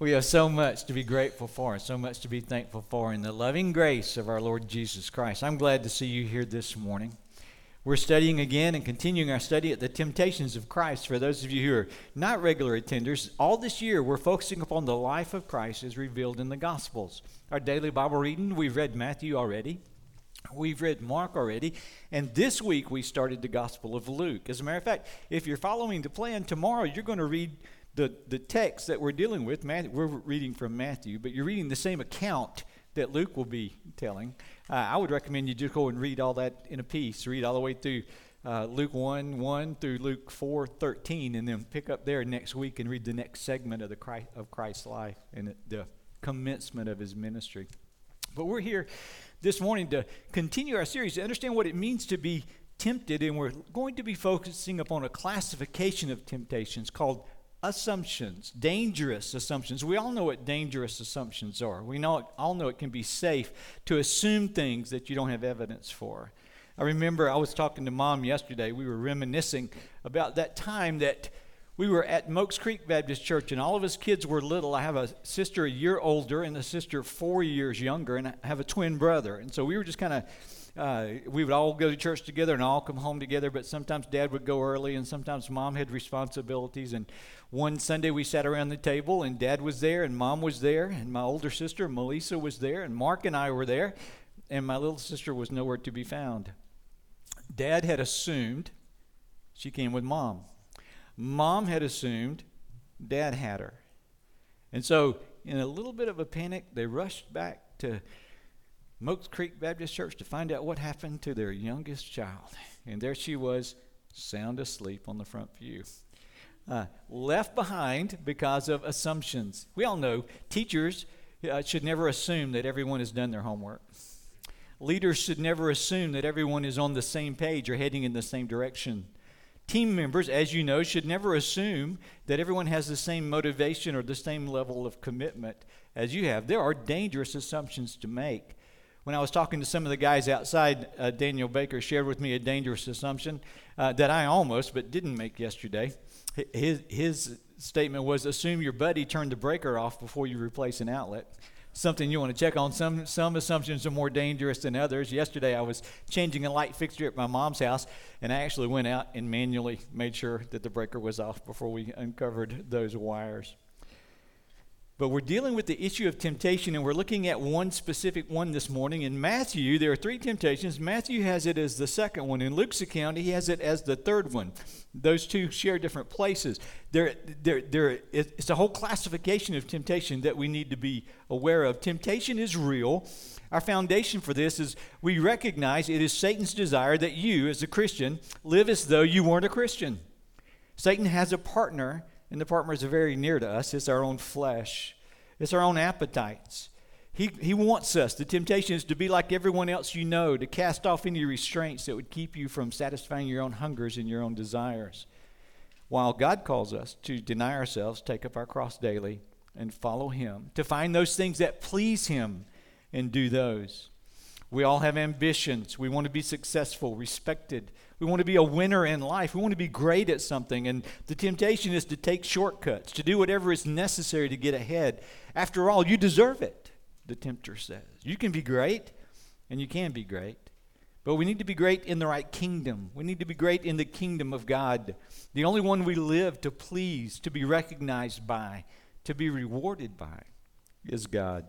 We have so much to be grateful for and so much to be thankful for in the loving grace of our Lord Jesus Christ. I'm glad to see you here this morning. We're studying again and continuing our study at the temptations of Christ. For those of you who are not regular attenders, all this year we're focusing upon the life of Christ as revealed in the Gospels. Our daily Bible reading, we've read Matthew already. We've read Mark already, and this week we started the Gospel of Luke. As a matter of fact, if you're following the plan, tomorrow you're going to read the, the text that we're dealing with, Matthew, we're reading from Matthew, but you're reading the same account that Luke will be telling. Uh, I would recommend you just go and read all that in a piece, read all the way through uh, Luke 1 1 through Luke 4 13, and then pick up there next week and read the next segment of, the Christ, of Christ's life and the commencement of his ministry. But we're here this morning to continue our series to understand what it means to be tempted, and we're going to be focusing upon a classification of temptations called assumptions, dangerous assumptions. We all know what dangerous assumptions are. We know, all know it can be safe to assume things that you don't have evidence for. I remember I was talking to mom yesterday. We were reminiscing about that time that we were at Moaks Creek Baptist Church, and all of us kids were little. I have a sister a year older and a sister four years younger, and I have a twin brother. And so we were just kind of uh, we would all go to church together and all come home together, but sometimes dad would go early and sometimes mom had responsibilities. And one Sunday we sat around the table and dad was there and mom was there and my older sister Melissa was there and Mark and I were there and my little sister was nowhere to be found. Dad had assumed she came with mom. Mom had assumed dad had her. And so, in a little bit of a panic, they rushed back to Moaks Creek Baptist Church to find out what happened to their youngest child. And there she was, sound asleep on the front pew. Uh, left behind because of assumptions. We all know teachers uh, should never assume that everyone has done their homework. Leaders should never assume that everyone is on the same page or heading in the same direction. Team members, as you know, should never assume that everyone has the same motivation or the same level of commitment as you have. There are dangerous assumptions to make when I was talking to some of the guys outside, uh, Daniel Baker shared with me a dangerous assumption uh, that I almost but didn't make yesterday. His, his statement was assume your buddy turned the breaker off before you replace an outlet. Something you want to check on. Some, some assumptions are more dangerous than others. Yesterday, I was changing a light fixture at my mom's house, and I actually went out and manually made sure that the breaker was off before we uncovered those wires. But we're dealing with the issue of temptation, and we're looking at one specific one this morning. In Matthew, there are three temptations. Matthew has it as the second one. In Luke's account, he has it as the third one. Those two share different places. There, there, there, it's a whole classification of temptation that we need to be aware of. Temptation is real. Our foundation for this is we recognize it is Satan's desire that you, as a Christian, live as though you weren't a Christian. Satan has a partner and the partner is very near to us. It's our own flesh, it's our own appetites. He, he wants us. The temptation is to be like everyone else you know, to cast off any restraints that would keep you from satisfying your own hungers and your own desires. While God calls us to deny ourselves, take up our cross daily, and follow Him, to find those things that please Him and do those. We all have ambitions. We want to be successful, respected, we want to be a winner in life. We want to be great at something. And the temptation is to take shortcuts, to do whatever is necessary to get ahead. After all, you deserve it, the tempter says. You can be great, and you can be great. But we need to be great in the right kingdom. We need to be great in the kingdom of God. The only one we live to please, to be recognized by, to be rewarded by is God.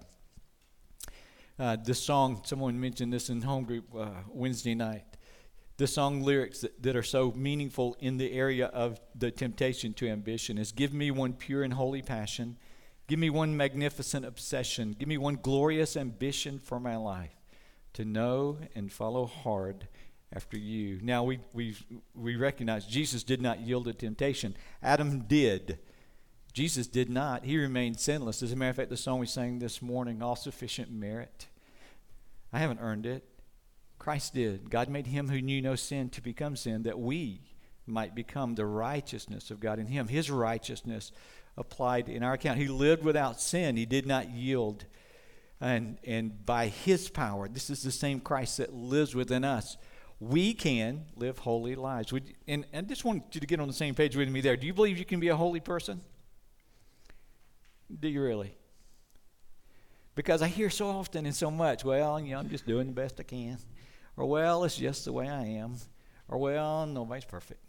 Uh, this song, someone mentioned this in home group uh, Wednesday night the song lyrics that, that, are so meaningful in the area of the temptation to ambition is give me one pure and holy passion. Give me one magnificent obsession. Give me one glorious ambition for my life to know and follow hard after you. Now we, we, we recognize jesus did not yield to temptation. Adam did. Jesus did not. He remained sinless. As a matter of fact the song we sang this morning all sufficient merit. I haven't earned it Christ did. God made him who knew no sin to become sin that we might become the righteousness of God in him. His righteousness applied in our account. He lived without sin, he did not yield. And, and by his power, this is the same Christ that lives within us. We can live holy lives. And, and I just want you to get on the same page with me there. Do you believe you can be a holy person? Do you really? Because I hear so often and so much, well, you know, I'm just doing the best I can. Or, well, it's just the way I am. Or, well, nobody's perfect.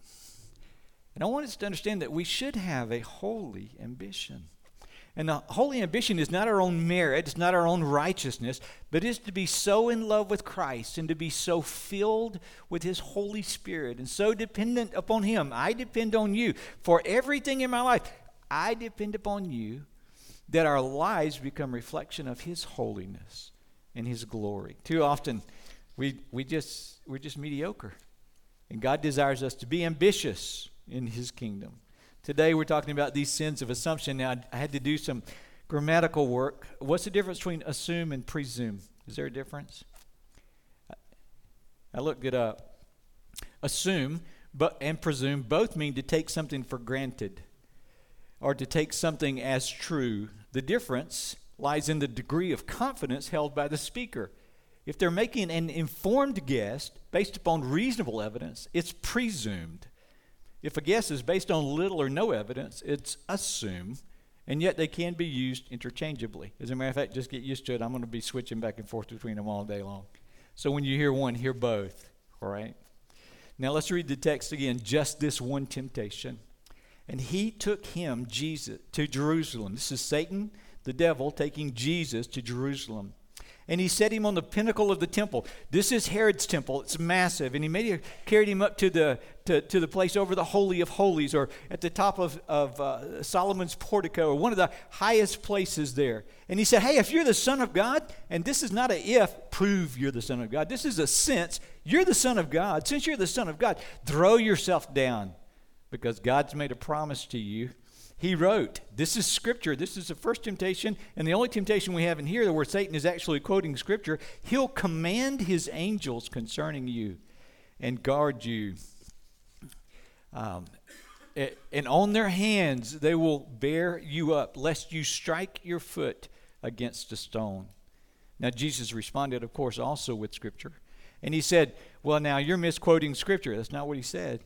And I want us to understand that we should have a holy ambition. And the holy ambition is not our own merit, it's not our own righteousness, but is to be so in love with Christ and to be so filled with His Holy Spirit and so dependent upon Him. I depend on you for everything in my life. I depend upon you that our lives become reflection of His holiness and His glory. Too often, we, we just, we're just mediocre. And God desires us to be ambitious in His kingdom. Today we're talking about these sins of assumption. Now, I had to do some grammatical work. What's the difference between assume and presume? Is there a difference? I looked it up. Assume but and presume both mean to take something for granted or to take something as true. The difference lies in the degree of confidence held by the speaker. If they're making an informed guess based upon reasonable evidence, it's presumed. If a guess is based on little or no evidence, it's assumed, and yet they can be used interchangeably. As a matter of fact, just get used to it. I'm going to be switching back and forth between them all day long. So when you hear one, hear both. All right? Now let's read the text again. Just this one temptation. And he took him, Jesus, to Jerusalem. This is Satan, the devil, taking Jesus to Jerusalem and he set him on the pinnacle of the temple. This is Herod's temple. It's massive. And he made, carried him up to the, to, to the place over the Holy of Holies or at the top of, of uh, Solomon's portico or one of the highest places there. And he said, Hey, if you're the Son of God, and this is not a if, prove you're the Son of God. This is a sense. You're the Son of God. Since you're the Son of God, throw yourself down because God's made a promise to you he wrote, This is scripture. This is the first temptation, and the only temptation we have in here where Satan is actually quoting scripture. He'll command his angels concerning you and guard you. Um, and on their hands they will bear you up, lest you strike your foot against a stone. Now, Jesus responded, of course, also with scripture. And he said, Well, now you're misquoting scripture. That's not what he said.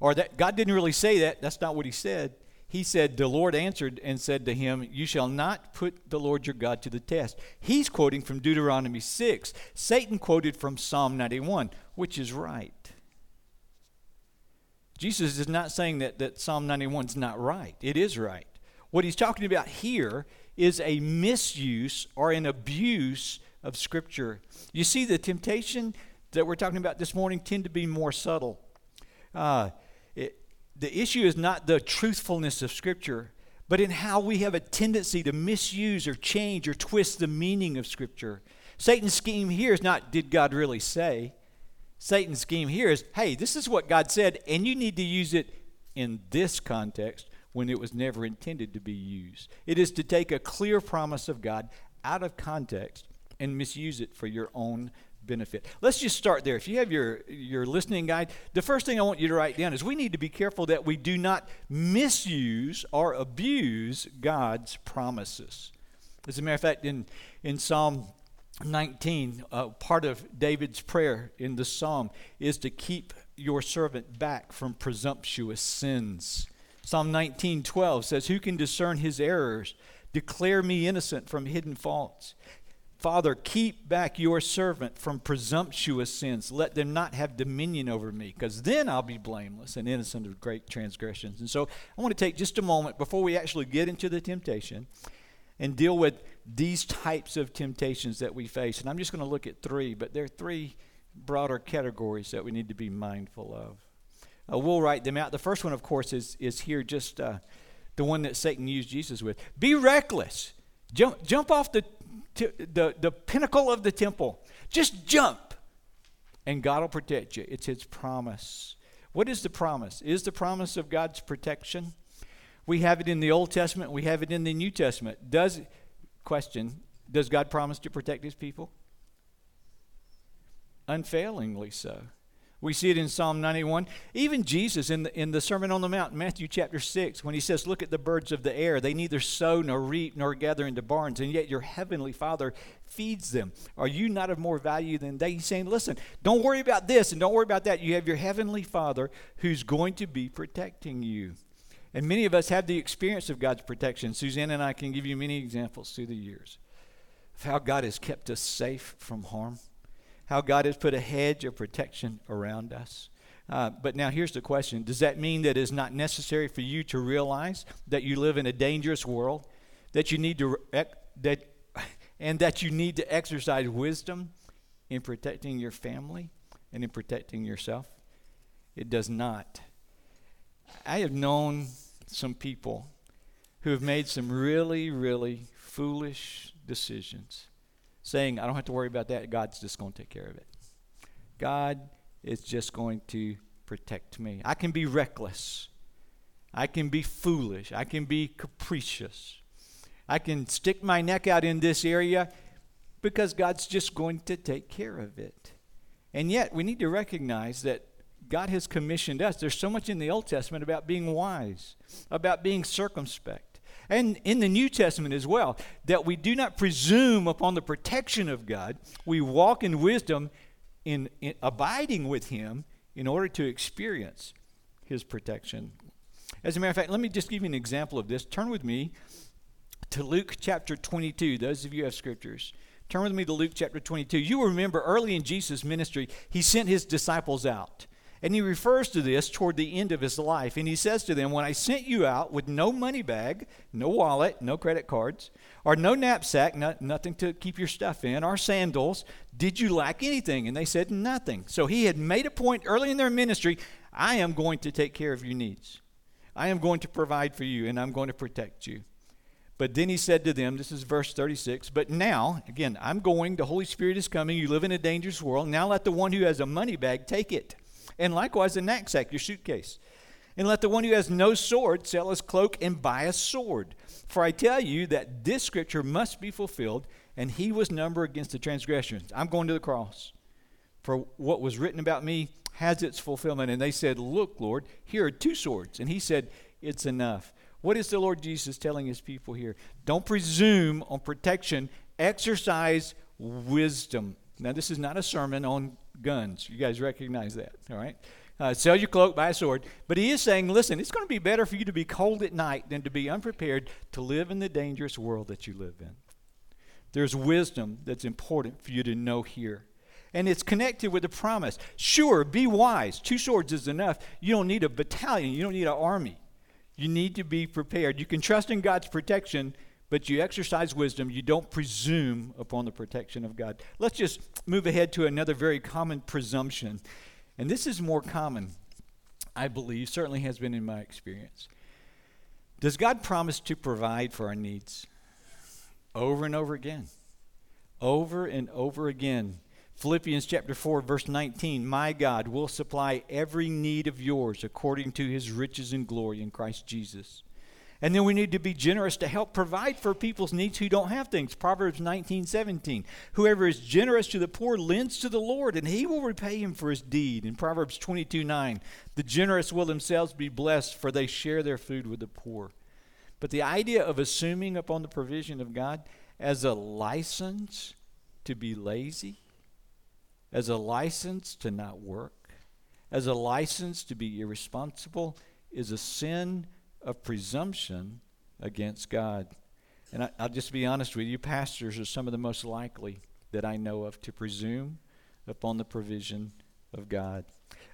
Or that God didn't really say that. That's not what he said he said, The Lord answered and said to him, You shall not put the Lord your God to the test. He's quoting from Deuteronomy 6. Satan quoted from Psalm 91, which is right. Jesus is not saying that, that Psalm 91 is not right. It is right. What he's talking about here is a misuse or an abuse of Scripture. You see, the temptation that we're talking about this morning tend to be more subtle. Uh, the issue is not the truthfulness of Scripture, but in how we have a tendency to misuse or change or twist the meaning of Scripture. Satan's scheme here is not, did God really say? Satan's scheme here is, hey, this is what God said, and you need to use it in this context when it was never intended to be used. It is to take a clear promise of God out of context and misuse it for your own benefit. Let's just start there. If you have your, your listening guide, the first thing I want you to write down is we need to be careful that we do not misuse or abuse God's promises. As a matter of fact, in, in Psalm 19, uh, part of David's prayer in the psalm is to keep your servant back from presumptuous sins. Psalm 19:12 says, "Who can discern his errors? Declare me innocent from hidden faults." Father, keep back your servant from presumptuous sins. Let them not have dominion over me, because then I'll be blameless and innocent of great transgressions. And so I want to take just a moment before we actually get into the temptation and deal with these types of temptations that we face. And I'm just going to look at three, but there are three broader categories that we need to be mindful of. Uh, we'll write them out. The first one, of course, is, is here just uh, the one that Satan used Jesus with. Be reckless. Jump, jump off the the, the pinnacle of the temple. Just jump, and God will protect you. It's His promise. What is the promise? Is the promise of God's protection? We have it in the Old Testament, we have it in the New Testament. Does, question, does God promise to protect His people? Unfailingly so. We see it in Psalm 91. Even Jesus in the, in the Sermon on the Mount, Matthew chapter 6, when he says, Look at the birds of the air. They neither sow nor reap nor gather into barns, and yet your heavenly Father feeds them. Are you not of more value than they? He's saying, Listen, don't worry about this and don't worry about that. You have your heavenly Father who's going to be protecting you. And many of us have the experience of God's protection. Suzanne and I can give you many examples through the years of how God has kept us safe from harm, how God has put a hedge of protection around us. Uh, but now here's the question Does that mean that it's not necessary for you to realize that you live in a dangerous world, that you need to, that, and that you need to exercise wisdom in protecting your family and in protecting yourself? It does not. I have known some people who have made some really, really foolish decisions, saying, I don't have to worry about that. God's just going to take care of it. God is just going to protect me. I can be reckless. I can be foolish. I can be capricious. I can stick my neck out in this area because God's just going to take care of it. And yet, we need to recognize that God has commissioned us. There's so much in the Old Testament about being wise, about being circumspect. And in the New Testament as well, that we do not presume upon the protection of God. We walk in wisdom in, in abiding with Him in order to experience His protection. As a matter of fact, let me just give you an example of this. Turn with me to Luke chapter 22. Those of you have scriptures. Turn with me to Luke chapter 22. You remember early in Jesus' ministry, he sent his disciples out. And he refers to this toward the end of his life. And he says to them, When I sent you out with no money bag, no wallet, no credit cards, or no knapsack, no, nothing to keep your stuff in, or sandals, did you lack anything? And they said, Nothing. So he had made a point early in their ministry I am going to take care of your needs. I am going to provide for you, and I'm going to protect you. But then he said to them, this is verse 36, but now, again, I'm going, the Holy Spirit is coming, you live in a dangerous world. Now let the one who has a money bag take it and likewise a knapsack, your suitcase. And let the one who has no sword sell his cloak and buy a sword. For I tell you that this scripture must be fulfilled, and he was numbered against the transgressions. I'm going to the cross. For what was written about me has its fulfillment. And they said, Look, Lord, here are two swords. And he said, It's enough. What is the Lord Jesus telling his people here? Don't presume on protection, exercise wisdom. Now, this is not a sermon on guns. You guys recognize that, all right? Uh, sell your cloak, buy a sword. But he is saying, listen, it's going to be better for you to be cold at night than to be unprepared to live in the dangerous world that you live in. There's wisdom that's important for you to know here. And it's connected with the promise. Sure, be wise. Two swords is enough. You don't need a battalion, you don't need an army. You need to be prepared. You can trust in God's protection but you exercise wisdom. You don't presume upon the protection of God. Let's just move ahead to another very common presumption. And this is more common, I believe, certainly has been in my experience. Does God promise to provide for our needs? Over and over again. Over and over again. Philippians chapter 4, verse 19 My God will supply every need of yours according to his riches and glory in Christ Jesus. And then we need to be generous to help provide for people's needs who don't have things. Proverbs 19, 17. Whoever is generous to the poor lends to the Lord, and he will repay him for his deed. In Proverbs 22, 9. The generous will themselves be blessed, for they share their food with the poor. But the idea of assuming upon the provision of God as a license to be lazy, as a license to not work, as a license to be irresponsible, is a sin of presumption against God. And I, will just be honest with you, pastors are some of the most likely that I know of to presume upon the provision of God.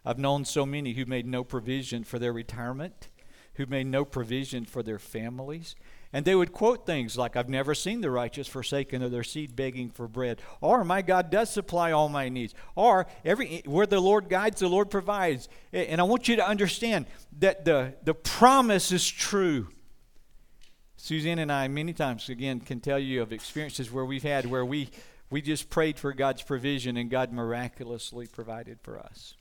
I've known so many who made no provision for their retirement, who made no provision for their families. And they would quote things like, I've never seen the righteous forsaken or their seed begging for bread. Or, my God does supply all my needs. Or, every, where the Lord guides, the Lord provides. And I want you to understand that the, the promise is true. Suzanne and I, many times, again, can tell you of experiences where we've had where we, we just prayed for God's provision and God miraculously provided for us.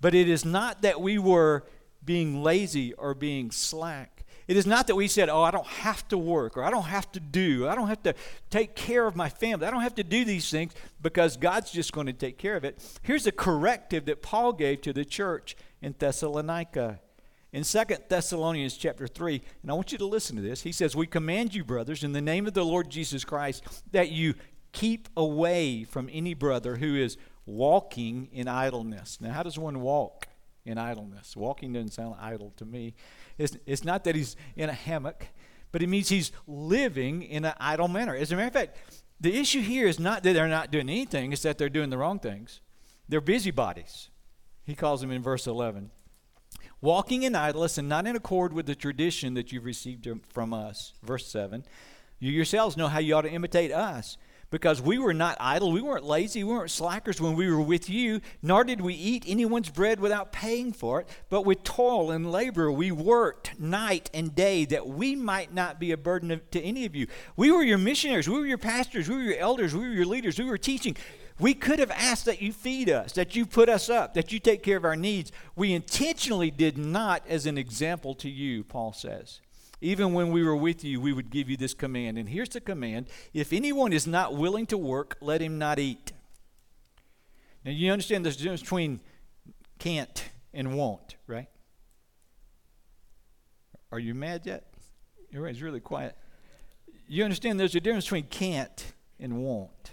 But it is not that we were being lazy or being slack. It is not that we said, Oh, I don't have to work, or I don't have to do, I don't have to take care of my family, I don't have to do these things because God's just going to take care of it. Here's a corrective that Paul gave to the church in Thessalonica. In 2 Thessalonians chapter 3, and I want you to listen to this. He says, We command you, brothers, in the name of the Lord Jesus Christ, that you keep away from any brother who is walking in idleness. Now, how does one walk in idleness. Walking doesn't sound idle to me. It's, it's not that he's in a hammock, but it means he's living in an idle manner. As a matter of fact, the issue here is not that they're not doing anything, it's that they're doing the wrong things. They're busybodies. He calls them in verse 11. Walking in idleness and not in accord with the tradition that you've received from us. Verse 7. You yourselves know how you ought to imitate us because we were not idle, we weren't lazy, we weren't slackers when we were with you, nor did we eat anyone's bread without paying for it, but with toil and labor we worked night and day that we might not be a burden to any of you. We were your missionaries, we were your pastors, we were your elders, we were your leaders, we were teaching. We could have asked that you feed us, that you put us up, that you take care of our needs. We intentionally did not as an example to you, Paul says. Even when we were with you, we would give you this command. And here's the command if anyone is not willing to work, let him not eat. Now, you understand there's a difference between can't and won't, right? Are you mad yet? Everybody's really quiet. You understand there's a difference between can't and won't.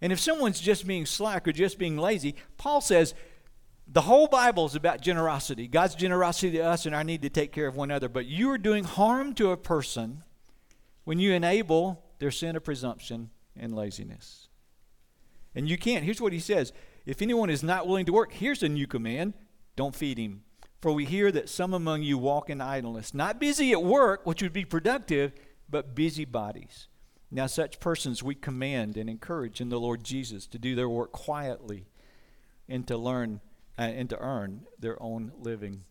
And if someone's just being slack or just being lazy, Paul says, the whole Bible is about generosity God's generosity to us and our need to take care of one another. But you are doing harm to a person when you enable their sin of presumption and laziness. And you can't. Here's what he says If anyone is not willing to work, here's a new command don't feed him. For we hear that some among you walk in idleness, not busy at work, which would be productive, but busybodies. Now, such persons we command and encourage in the Lord Jesus to do their work quietly and to learn and to earn their own living.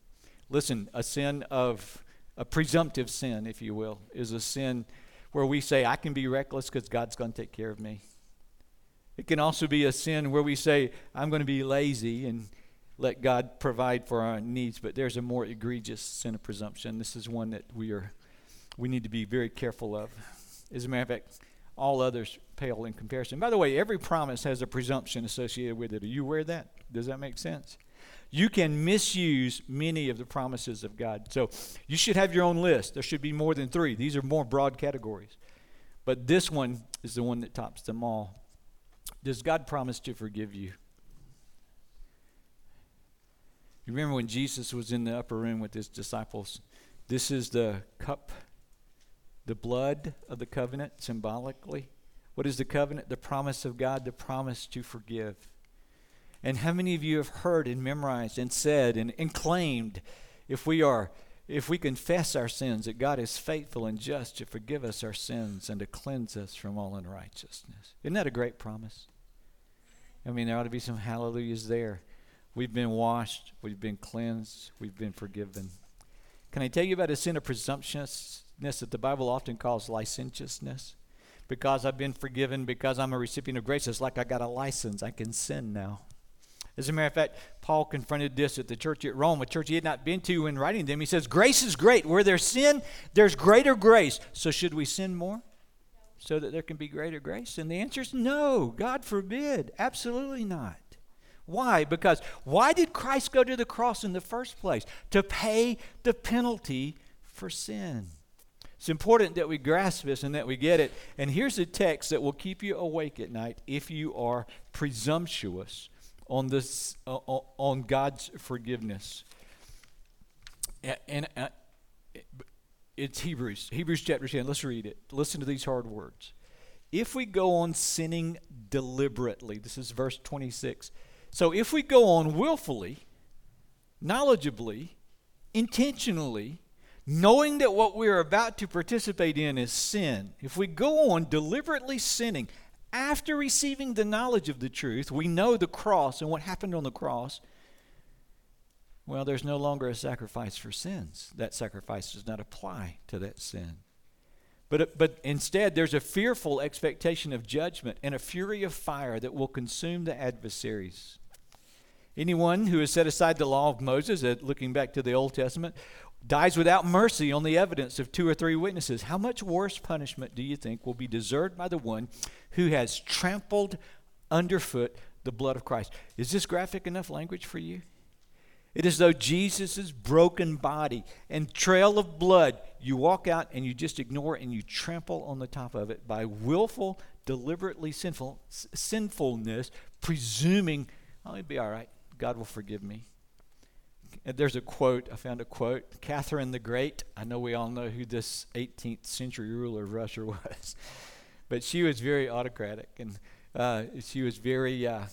Listen, a sin of a presumptive sin, if you will, is a sin where we say, I can be reckless because God's going to take care of me. It can also be a sin where we say, I'm going to be lazy and let God provide for our needs. But there's a more egregious sin of presumption. This is one that we are we need to be very careful of. As a matter of fact, all others pale in comparison. By the way, every promise has a presumption associated with it. Are you aware of that? Does that make sense? You can misuse many of the promises of God. So you should have your own list. There should be more than three. These are more broad categories. But this one is the one that tops them all. Does God promise to forgive you? You remember when Jesus was in the upper room with his disciples? This is the cup, the blood of the covenant, symbolically. What is the covenant? The promise of God, the promise to forgive. And how many of you have heard and memorized and said and, and claimed if we are if we confess our sins that God is faithful and just to forgive us our sins and to cleanse us from all unrighteousness. Isn't that a great promise? I mean, there ought to be some hallelujahs there. We've been washed, we've been cleansed, we've been forgiven. Can I tell you about a sin of presumptuousness that the Bible often calls licentiousness? Because I've been forgiven, because I'm a recipient of grace, it's like I got a license. I can sin now. As a matter of fact, Paul confronted this at the church at Rome, a church he had not been to when writing them. He says, Grace is great. Where there's sin, there's greater grace. So should we sin more so that there can be greater grace? And the answer is no. God forbid. Absolutely not. Why? Because why did Christ go to the cross in the first place? To pay the penalty for sin. It's important that we grasp this and that we get it. And here's a text that will keep you awake at night if you are presumptuous on this uh, on God's forgiveness. And, uh, it's Hebrews, Hebrews chapter 10. Let's read it. Listen to these hard words. If we go on sinning deliberately, this is verse 26. So if we go on willfully, knowledgeably, intentionally, knowing that what we're about to participate in is sin, if we go on deliberately sinning, after receiving the knowledge of the truth, we know the cross and what happened on the cross. Well, there's no longer a sacrifice for sins. That sacrifice does not apply to that sin. But, but instead, there's a fearful expectation of judgment and a fury of fire that will consume the adversaries. Anyone who has set aside the law of Moses, uh, looking back to the Old Testament, dies without mercy on the evidence of two or three witnesses. How much worse punishment do you think will be deserved by the one who has trampled underfoot the blood of Christ. Is this graphic enough language for you? It is though Jesus' broken body and trail of blood, you walk out and you just ignore and you trample on the top of it by willful, deliberately sinful sinfulness, presuming, oh, it'll be all right. God will forgive me. There's a quote, I found a quote. Catherine the Great, I know we all know who this 18th century ruler of Russia was, but she was very autocratic and uh, she was very uh,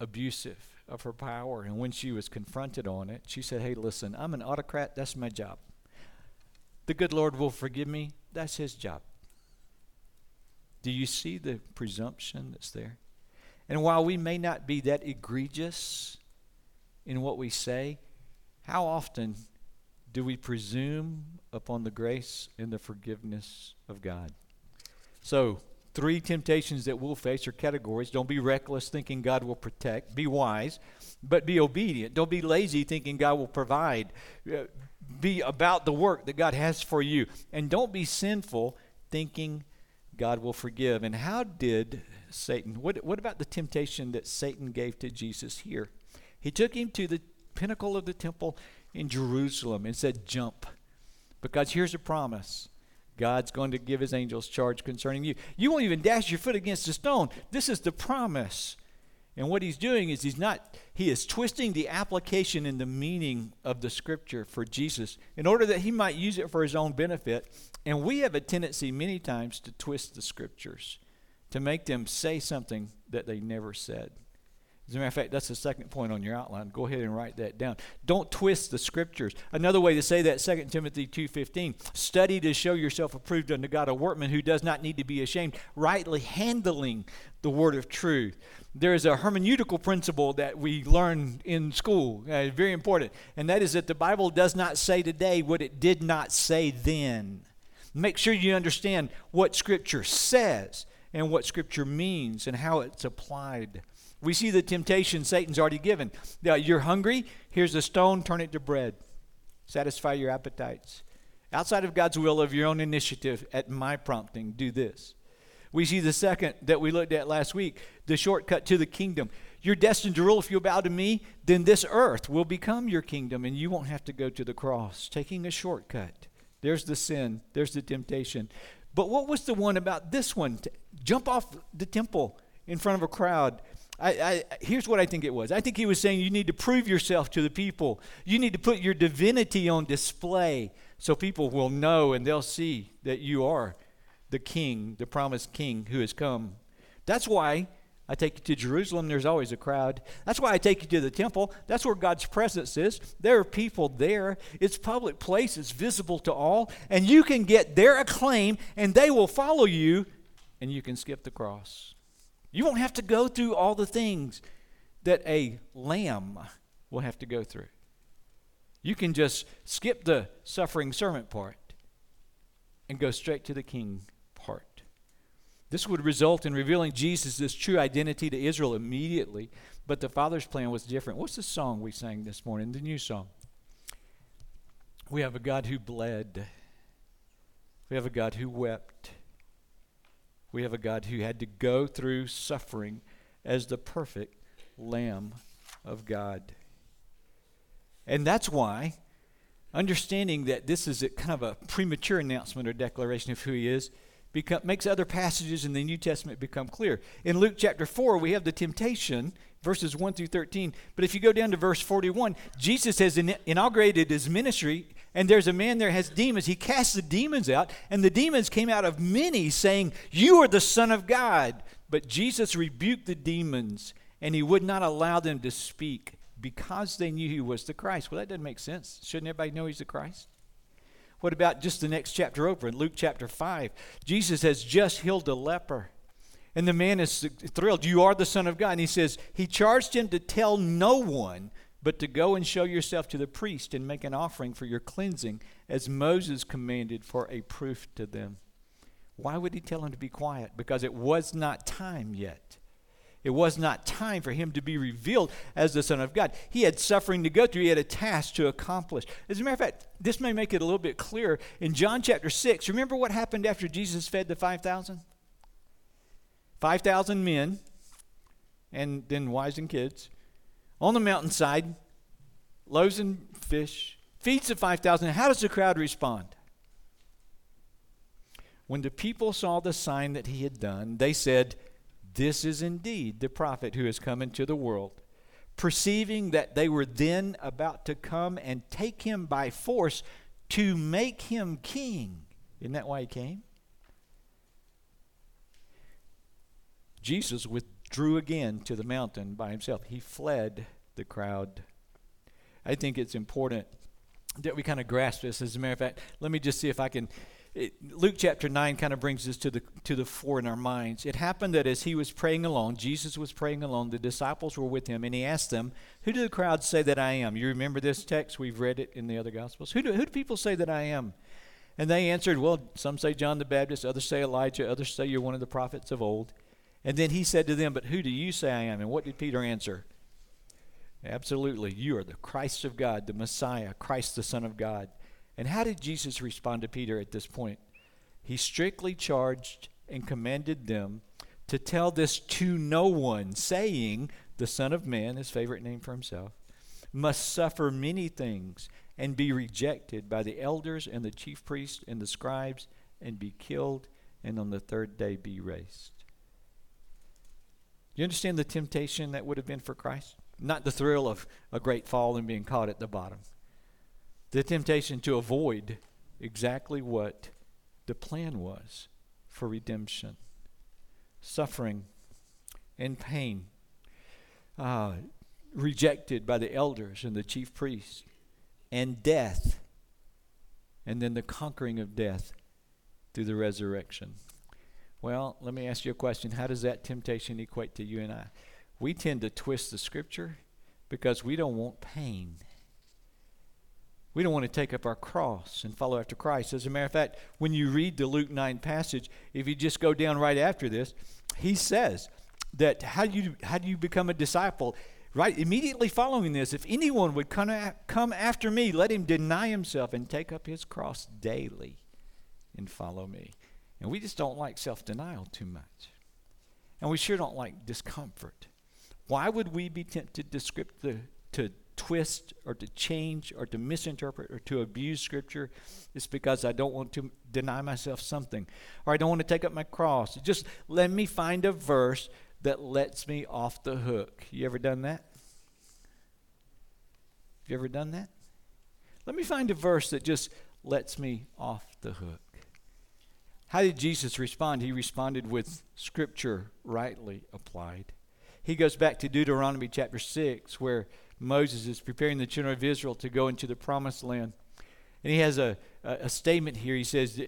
abusive of her power. And when she was confronted on it, she said, Hey, listen, I'm an autocrat, that's my job. The good Lord will forgive me, that's his job. Do you see the presumption that's there? And while we may not be that egregious in what we say, how often do we presume upon the grace and the forgiveness of God? So, three temptations that we'll face are categories. Don't be reckless thinking God will protect. Be wise, but be obedient. Don't be lazy thinking God will provide. Uh, be about the work that God has for you. And don't be sinful thinking God will forgive. And how did Satan, what, what about the temptation that Satan gave to Jesus here? He took him to the pinnacle of the temple in Jerusalem and said, Jump. Because here's a promise God's going to give his angels charge concerning you. You won't even dash your foot against a stone. This is the promise. And what he's doing is he's not, he is twisting the application and the meaning of the scripture for Jesus in order that he might use it for his own benefit. And we have a tendency many times to twist the scriptures, to make them say something that they never said. As a matter of fact, that's the second point on your outline. Go ahead and write that down. Don't twist the scriptures. Another way to say that, 2 Timothy 2.15, study to show yourself approved unto God, a workman who does not need to be ashamed, rightly handling the word of truth. There is a hermeneutical principle that we learn in school, uh, very important, and that is that the Bible does not say today what it did not say then. Make sure you understand what Scripture says and what Scripture means and how it's applied. We see the temptation Satan's already given. Now, You're hungry, here's a stone, turn it to bread. Satisfy your appetites. Outside of God's will, of your own initiative, at my prompting, do this. We see the second that we looked at last week the shortcut to the kingdom. You're destined to rule if you bow to me, then this earth will become your kingdom and you won't have to go to the cross. Taking a shortcut. There's the sin, there's the temptation. But what was the one about this one? Jump off the temple in front of a crowd I, I, here's what I think it was. I think he was saying you need to prove yourself to the people. You need to put your divinity on display so people will know and they'll see that you are the king, the promised king who has come. That's why I take you to Jerusalem. There's always a crowd. That's why I take you to the temple. That's where God's presence is. There are people there. It's public place. It's visible to all. And you can get their acclaim and they will follow you and you can skip the cross. You won't have to go through all the things that a lamb will have to go through. You can just skip the suffering servant part and go straight to the king part. This would result in revealing Jesus' true identity to Israel immediately, but the Father's plan was different. What's the song we sang this morning, the new song? We have a God who bled, we have a God who wept. We have a God who had to go through suffering as the perfect Lamb of God. And that's why, understanding that this is a kind of a premature announcement or declaration of who He is, become, makes other passages in the New Testament become clear. In Luke chapter 4, we have the temptation, verses 1 through 13. But if you go down to verse 41, Jesus has in, inaugurated his ministry and there's a man there has demons. He casts the demons out, and the demons came out of many, saying, You are the Son of God. But Jesus rebuked the demons, and he would not allow them to speak because they knew he was the Christ. Well, that doesn't make sense. Shouldn't everybody know he's the Christ? What about just the next chapter over in Luke chapter 5? Jesus has just healed a leper. And the man is thrilled. You are the Son of God. And he says, He charged him to tell no one but to go and show yourself to the priest and make an offering for your cleansing, as Moses commanded for a proof to them. Why would he tell him to be quiet? Because it was not time yet. It was not time for him to be revealed as the Son of God. He had suffering to go through, he had a task to accomplish. As a matter of fact, this may make it a little bit clearer. In John chapter 6, remember what happened after Jesus fed the 5,000? 5,000 men, and then wives and kids on the mountainside, loaves and fish, feeds the 5,000. How does the crowd respond? When the people saw the sign that he had done, they said, This is indeed the prophet who has come into the world. perceiving that they were then about to come and take him by force to make him king. Isn't that why he came? Jesus withdrew again to the mountain by himself. He fled the crowd. I think it's important that we kind of grasp this. As a matter of fact, let me just see if I can. It, Luke chapter 9 kind of brings this to the, to the fore in our minds. It happened that as he was praying alone, Jesus was praying alone, the disciples were with him, and he asked them, Who do the crowd say that I am? You remember this text? We've read it in the other Gospels. Who do, who do people say that I am? And they answered, Well, some say John the Baptist, others say Elijah, others say you're one of the prophets of old. And then he said to them, But who do you say I am? And what did Peter answer? Absolutely. You are the Christ of God, the Messiah, Christ the Son of God. And how did Jesus respond to Peter at this point? He strictly charged and commanded them to tell this to no one, saying, The Son of Man, his favorite name for himself, must suffer many things and be rejected by the elders and the chief priests and the scribes and be killed and on the third day be raised. You understand the temptation that would have been for Christ? Not the thrill of a great fall and being caught at the bottom. The temptation to avoid exactly what the plan was for redemption suffering and pain, uh, rejected by the elders and the chief priests, and death, and then the conquering of death through the resurrection. Well, let me ask you a question. How does that temptation equate to you and I? we tend to twist the scripture because we don't want pain. We don't want to take up our cross and follow after Christ. As a matter of fact, when you read the Luke 9 passage, if you just go down right after this, he says that how do you, how do you become a disciple? Right immediately following this, if anyone would come, come after me, let him deny himself and take up his cross daily and follow me. And we just don't like self denial too much. And we sure don't like discomfort. Why would we be tempted to script the, to twist or to change or to misinterpret or to abuse Scripture? It's because I don't want to deny myself something or I don't want to take up my cross. Just let me find a verse that lets me off the hook. You ever done that? You ever done that? Let me find a verse that just lets me off the hook. How did Jesus respond? He responded with Scripture rightly applied he goes back to Deuteronomy chapter 6, where Moses is preparing the children of Israel to go into the promised land. And he has a, a, a statement here. He says,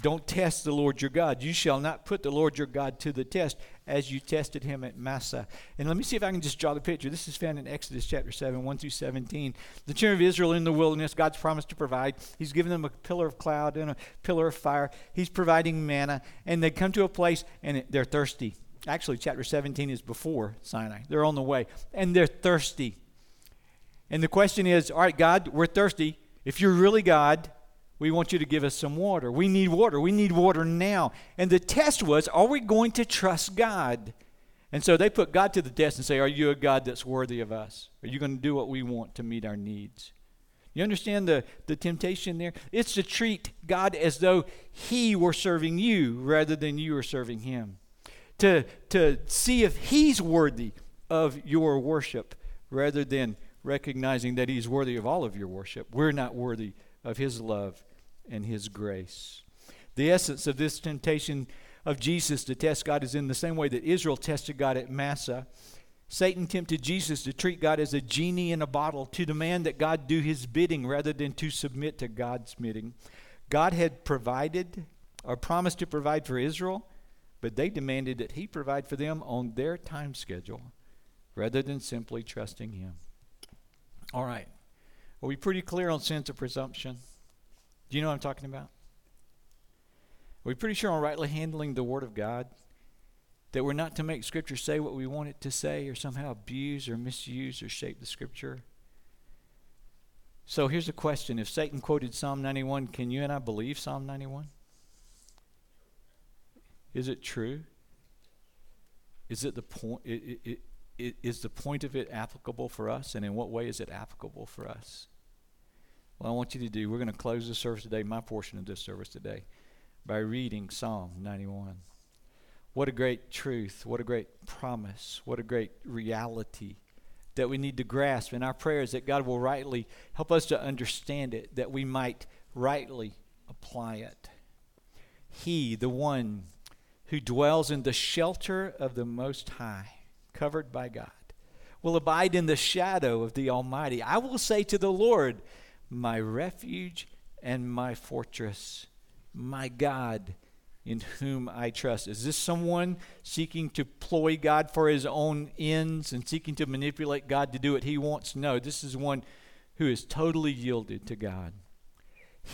Don't test the Lord your God. You shall not put the Lord your God to the test as you tested him at Massah. And let me see if I can just draw the picture. This is found in Exodus chapter 7, 1 through 17. The children of Israel in the wilderness, God's promised to provide. He's given them a pillar of cloud and a pillar of fire. He's providing manna. And they come to a place and they're thirsty. Actually, chapter 17 is before Sinai. They're on the way, and they're thirsty. And the question is all right, God, we're thirsty. If you're really God, we want you to give us some water. We need water. We need water now. And the test was are we going to trust God? And so they put God to the test and say, Are you a God that's worthy of us? Are you going to do what we want to meet our needs? You understand the, the temptation there? It's to treat God as though He were serving you rather than you are serving Him to, to see if He's worthy of your worship rather than recognizing that He's worthy of all of your worship. We're not worthy of His love and His grace. The essence of this temptation of Jesus to test God is in the same way that Israel tested God at Massah. Satan tempted Jesus to treat God as a genie in a bottle, to demand that God do his bidding rather than to submit to God's bidding. God had provided or promised to provide for Israel, but they demanded that he provide for them on their time schedule rather than simply trusting him. All right. Are we pretty clear on sense of presumption? Do you know what I'm talking about? Are we pretty sure on rightly handling the Word of God? That we're not to make Scripture say what we want it to say or somehow abuse or misuse or shape the Scripture? So here's a question If Satan quoted Psalm 91, can you and I believe Psalm 91? Is it true? Is it the point? It, it, it, is the point of it applicable for us, and in what way is it applicable for us? Well, I want you to do. We're going to close the service today, my portion of this service today, by reading Psalm 91. What a great truth! What a great promise! What a great reality that we need to grasp. And our prayer is that God will rightly help us to understand it, that we might rightly apply it. He, the one who dwells in the shelter of the Most High, covered by God, will abide in the shadow of the Almighty. I will say to the Lord, My refuge and my fortress, my God in whom I trust. Is this someone seeking to ploy God for his own ends and seeking to manipulate God to do what he wants? No, this is one who is totally yielded to God.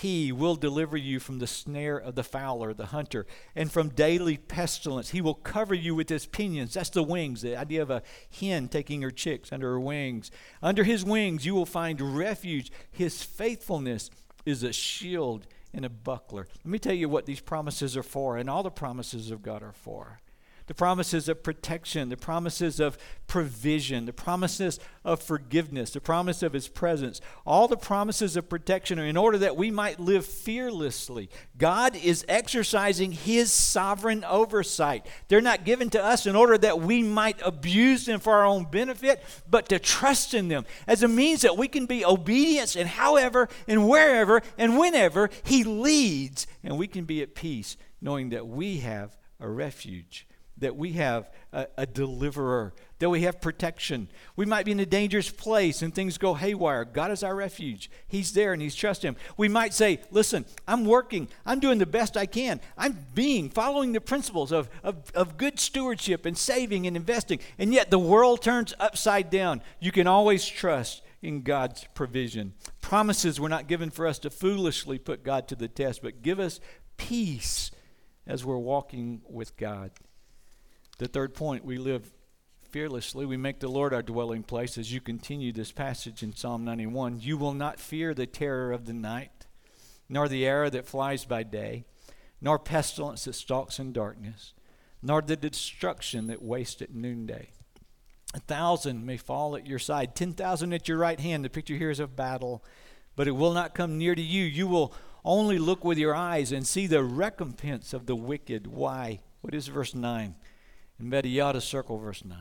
He will deliver you from the snare of the fowler, the hunter, and from daily pestilence. He will cover you with his pinions. That's the wings, the idea of a hen taking her chicks under her wings. Under his wings, you will find refuge. His faithfulness is a shield and a buckler. Let me tell you what these promises are for, and all the promises of God are for. The promises of protection, the promises of provision, the promises of forgiveness, the promise of His presence. All the promises of protection are in order that we might live fearlessly. God is exercising His sovereign oversight. They're not given to us in order that we might abuse them for our own benefit, but to trust in them as a means that we can be obedient and however and wherever and whenever He leads, and we can be at peace knowing that we have a refuge that we have a, a, deliverer, that we have protection. We might be in a dangerous place and things go haywire. God is our refuge. He's there and He's trust Him. We might say, Listen, I'm working, I'm doing the best I can. I'm being, following the principles of, of, of good stewardship and saving and investing. And yet the world turns upside down. You can always trust in God's provision. Promises were not given for us to foolishly put God to the test, but give us peace as we're walking with God. The third point, we live fearlessly. We make the Lord our dwelling place as you continue this passage in Psalm 91. You will not fear the terror of the night, nor the arrow that flies by day, nor pestilence that stalks in darkness, nor the destruction that wastes at noonday. A thousand may fall at your side, 10,000 at your right hand. The picture here is of battle, but it will not come near to you. You will only look with your eyes and see the recompense of the wicked. Why? What is verse 9? And circle verse 9.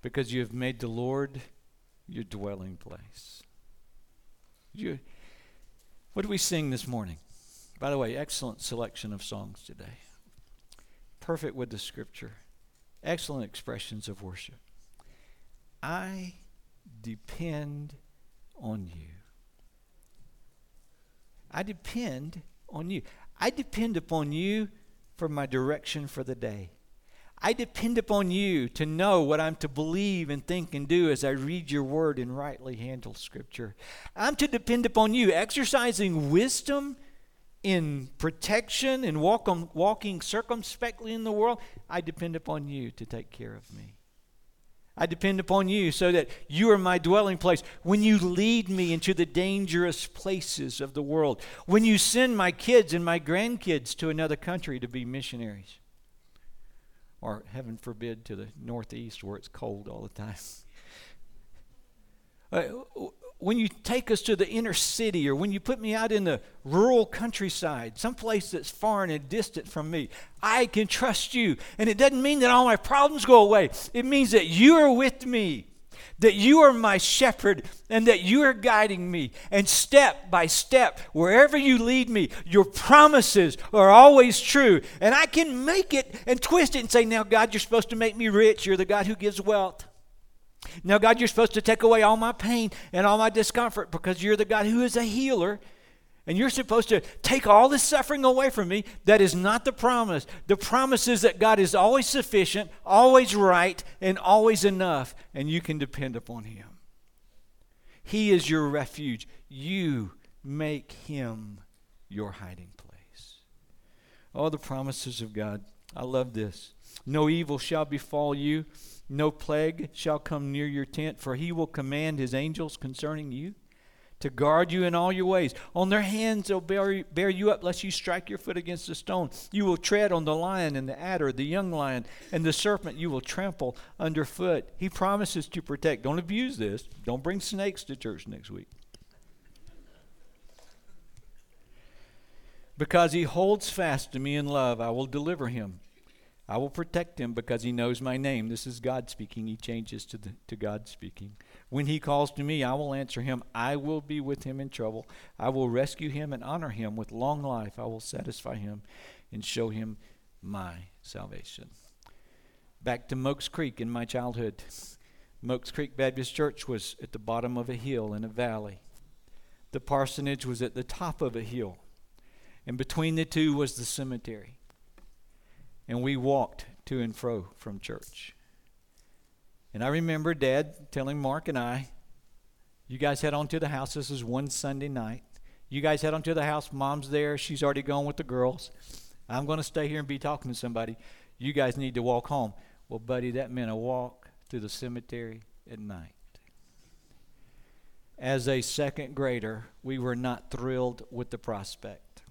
Because you have made the Lord your dwelling place. You, what do we sing this morning? By the way, excellent selection of songs today. Perfect with the scripture. Excellent expressions of worship. I depend on you. I depend on you. I depend upon you for my direction for the day. I depend upon you to know what I'm to believe and think and do as I read your word and rightly handle scripture. I'm to depend upon you, exercising wisdom in protection and walk on, walking circumspectly in the world. I depend upon you to take care of me. I depend upon you so that you are my dwelling place. When you lead me into the dangerous places of the world, when you send my kids and my grandkids to another country to be missionaries, or heaven forbid to the northeast where it's cold all the time. Uh, When you take us to the inner city or when you put me out in the rural countryside, someplace that's far and distant from me, I can trust you. And it doesn't mean that all my problems go away, it means that you are with me. That you are my shepherd and that you are guiding me. And step by step, wherever you lead me, your promises are always true. And I can make it and twist it and say, Now, God, you're supposed to make me rich. You're the God who gives wealth. Now, God, you're supposed to take away all my pain and all my discomfort because you're the God who is a healer. And you're supposed to take all the suffering away from me. That is not the promise. The promise is that God is always sufficient, always right, and always enough, and you can depend upon Him. He is your refuge. You make Him your hiding place. All the promises of God. I love this. No evil shall befall you no plague shall come near your tent, for he will command his angels concerning you to guard you in all your ways. On their hands they'll bear, bear you up, lest you strike your foot against a stone. You will tread on the lion and the adder, the young lion, and the serpent you will trample underfoot. He promises to protect. Don't abuse this. Don't bring snakes to church next week. Because he holds fast to me in love, I will deliver him. I will protect him because he knows my name. This is God speaking. He changes to, the, to God speaking. When he calls to me, I will answer him. I will be with him in trouble. I will rescue him and honor him with long life. I will satisfy him and show him my salvation. Back to Mokes Creek in my childhood. Mokes Creek Baptist Church was at the bottom of a hill in a valley. The parsonage was at the top of a hill. And between the two was the cemetery and we walked to and fro from church. And I remember Dad telling Mark and I, You guys head on to the house. This is one Sunday night. You guys head on to the house. Mom's there. She's already gone with the girls. I'm going to stay here and be talking to somebody. You guys need to walk home. Well, buddy, that meant a walk through the cemetery at night. As a second grader, we were not thrilled with the prospect.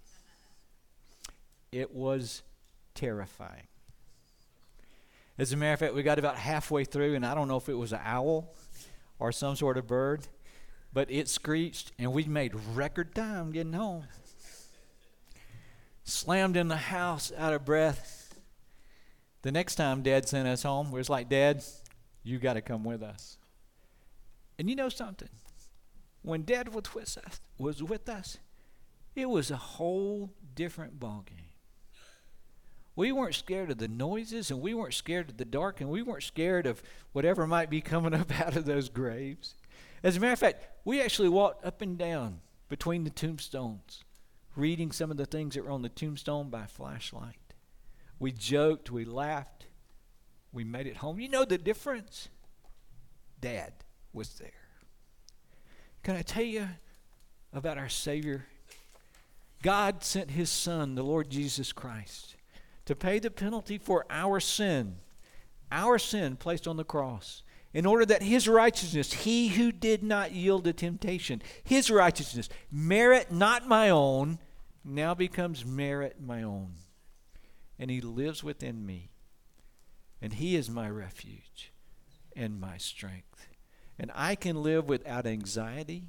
It was terrifying. As a matter of fact, we got about halfway through, and I don't know if it was an owl or some sort of bird, but it screeched, and we made record time getting home. Slammed in the house, out of breath. The next time Dad sent us home, it was like, Dad, you got to come with us. And you know something? When Dad was with us, was with us, it was a whole different ballgame. We weren't scared of the noises and we weren't scared of the dark and we weren't scared of whatever might be coming up out of those graves. As a matter of fact, we actually walked up and down between the tombstones, reading some of the things that were on the tombstone by flashlight. We joked, we laughed, we made it home. You know the difference? Dad was there. Can I tell you about our Savior? God sent His Son, the Lord Jesus Christ to pay the penalty for our sin, our sin placed on the cross, in order that his righteousness, he who did not yield to temptation, his righteousness, merit not my own, now becomes merit my own. And he lives within me. And he is my refuge and my strength. And I can live without anxiety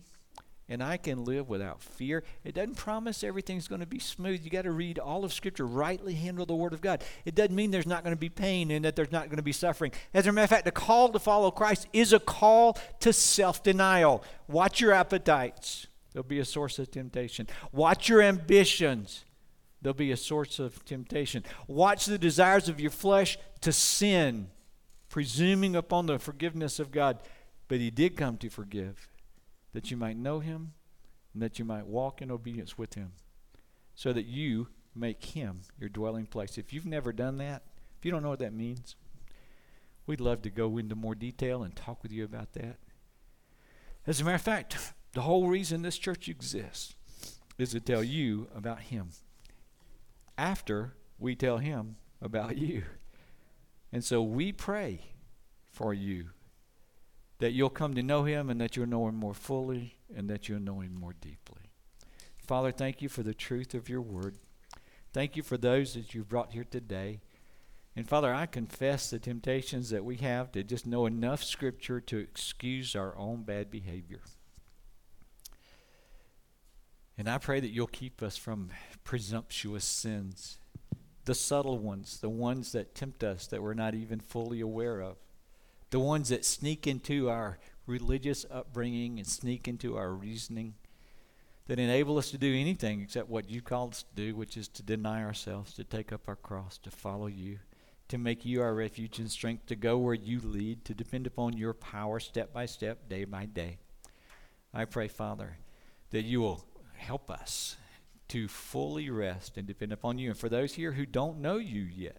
and I can live without fear. It doesn't promise everything's going to be smooth. You got to read all of Scripture, rightly handle the Word of God. It doesn't mean there's not going to be pain and that there's not going to be suffering. As a matter of fact, the call to follow Christ is a call to self denial. Watch your appetites, they'll be a source of temptation. Watch your ambitions, they'll be a source of temptation. Watch the desires of your flesh to sin, presuming upon the forgiveness of God. But He did come to forgive that you might know him and that you might walk in obedience with him, so that you make him your dwelling place. If you've never done that, if you don't know what that means, we'd love to go into more detail and talk with you about that. As a matter of fact, the whole reason this church exists is to tell you about him after we tell him about you. And so we pray for you that you'll come to know him and that you'll know him more fully and that you'll know him more deeply. Father, thank you for the truth of your word. Thank you for those that you've brought here today. And Father, I confess the temptations that we have to just know enough scripture to excuse our own bad behavior. And I pray that you'll keep us from presumptuous sins, the subtle ones, the ones that tempt us that we're not even fully aware of the ones that sneak into our religious upbringing and sneak into our reasoning, that enable us to do anything except what you called us to do, which is to deny ourselves, to take up our cross, to follow you, to make you our refuge and strength, to go where you lead, to depend upon your power step by step, day by day. I pray, Father, that you will help us to fully rest and depend upon you. And for those here who don't know you yet,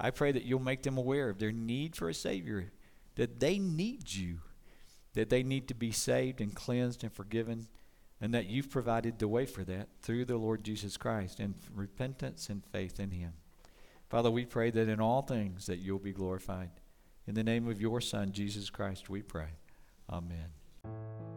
I pray that you'll make them aware of their need for a Savior, that they need you, that they need to be saved and cleansed and forgiven, and that you've provided the way for that through the Lord Jesus Christ and repentance and faith in Him. Father, we pray that in all things that you'll be glorified. In the name of your Son, Jesus Christ, we pray. Amen.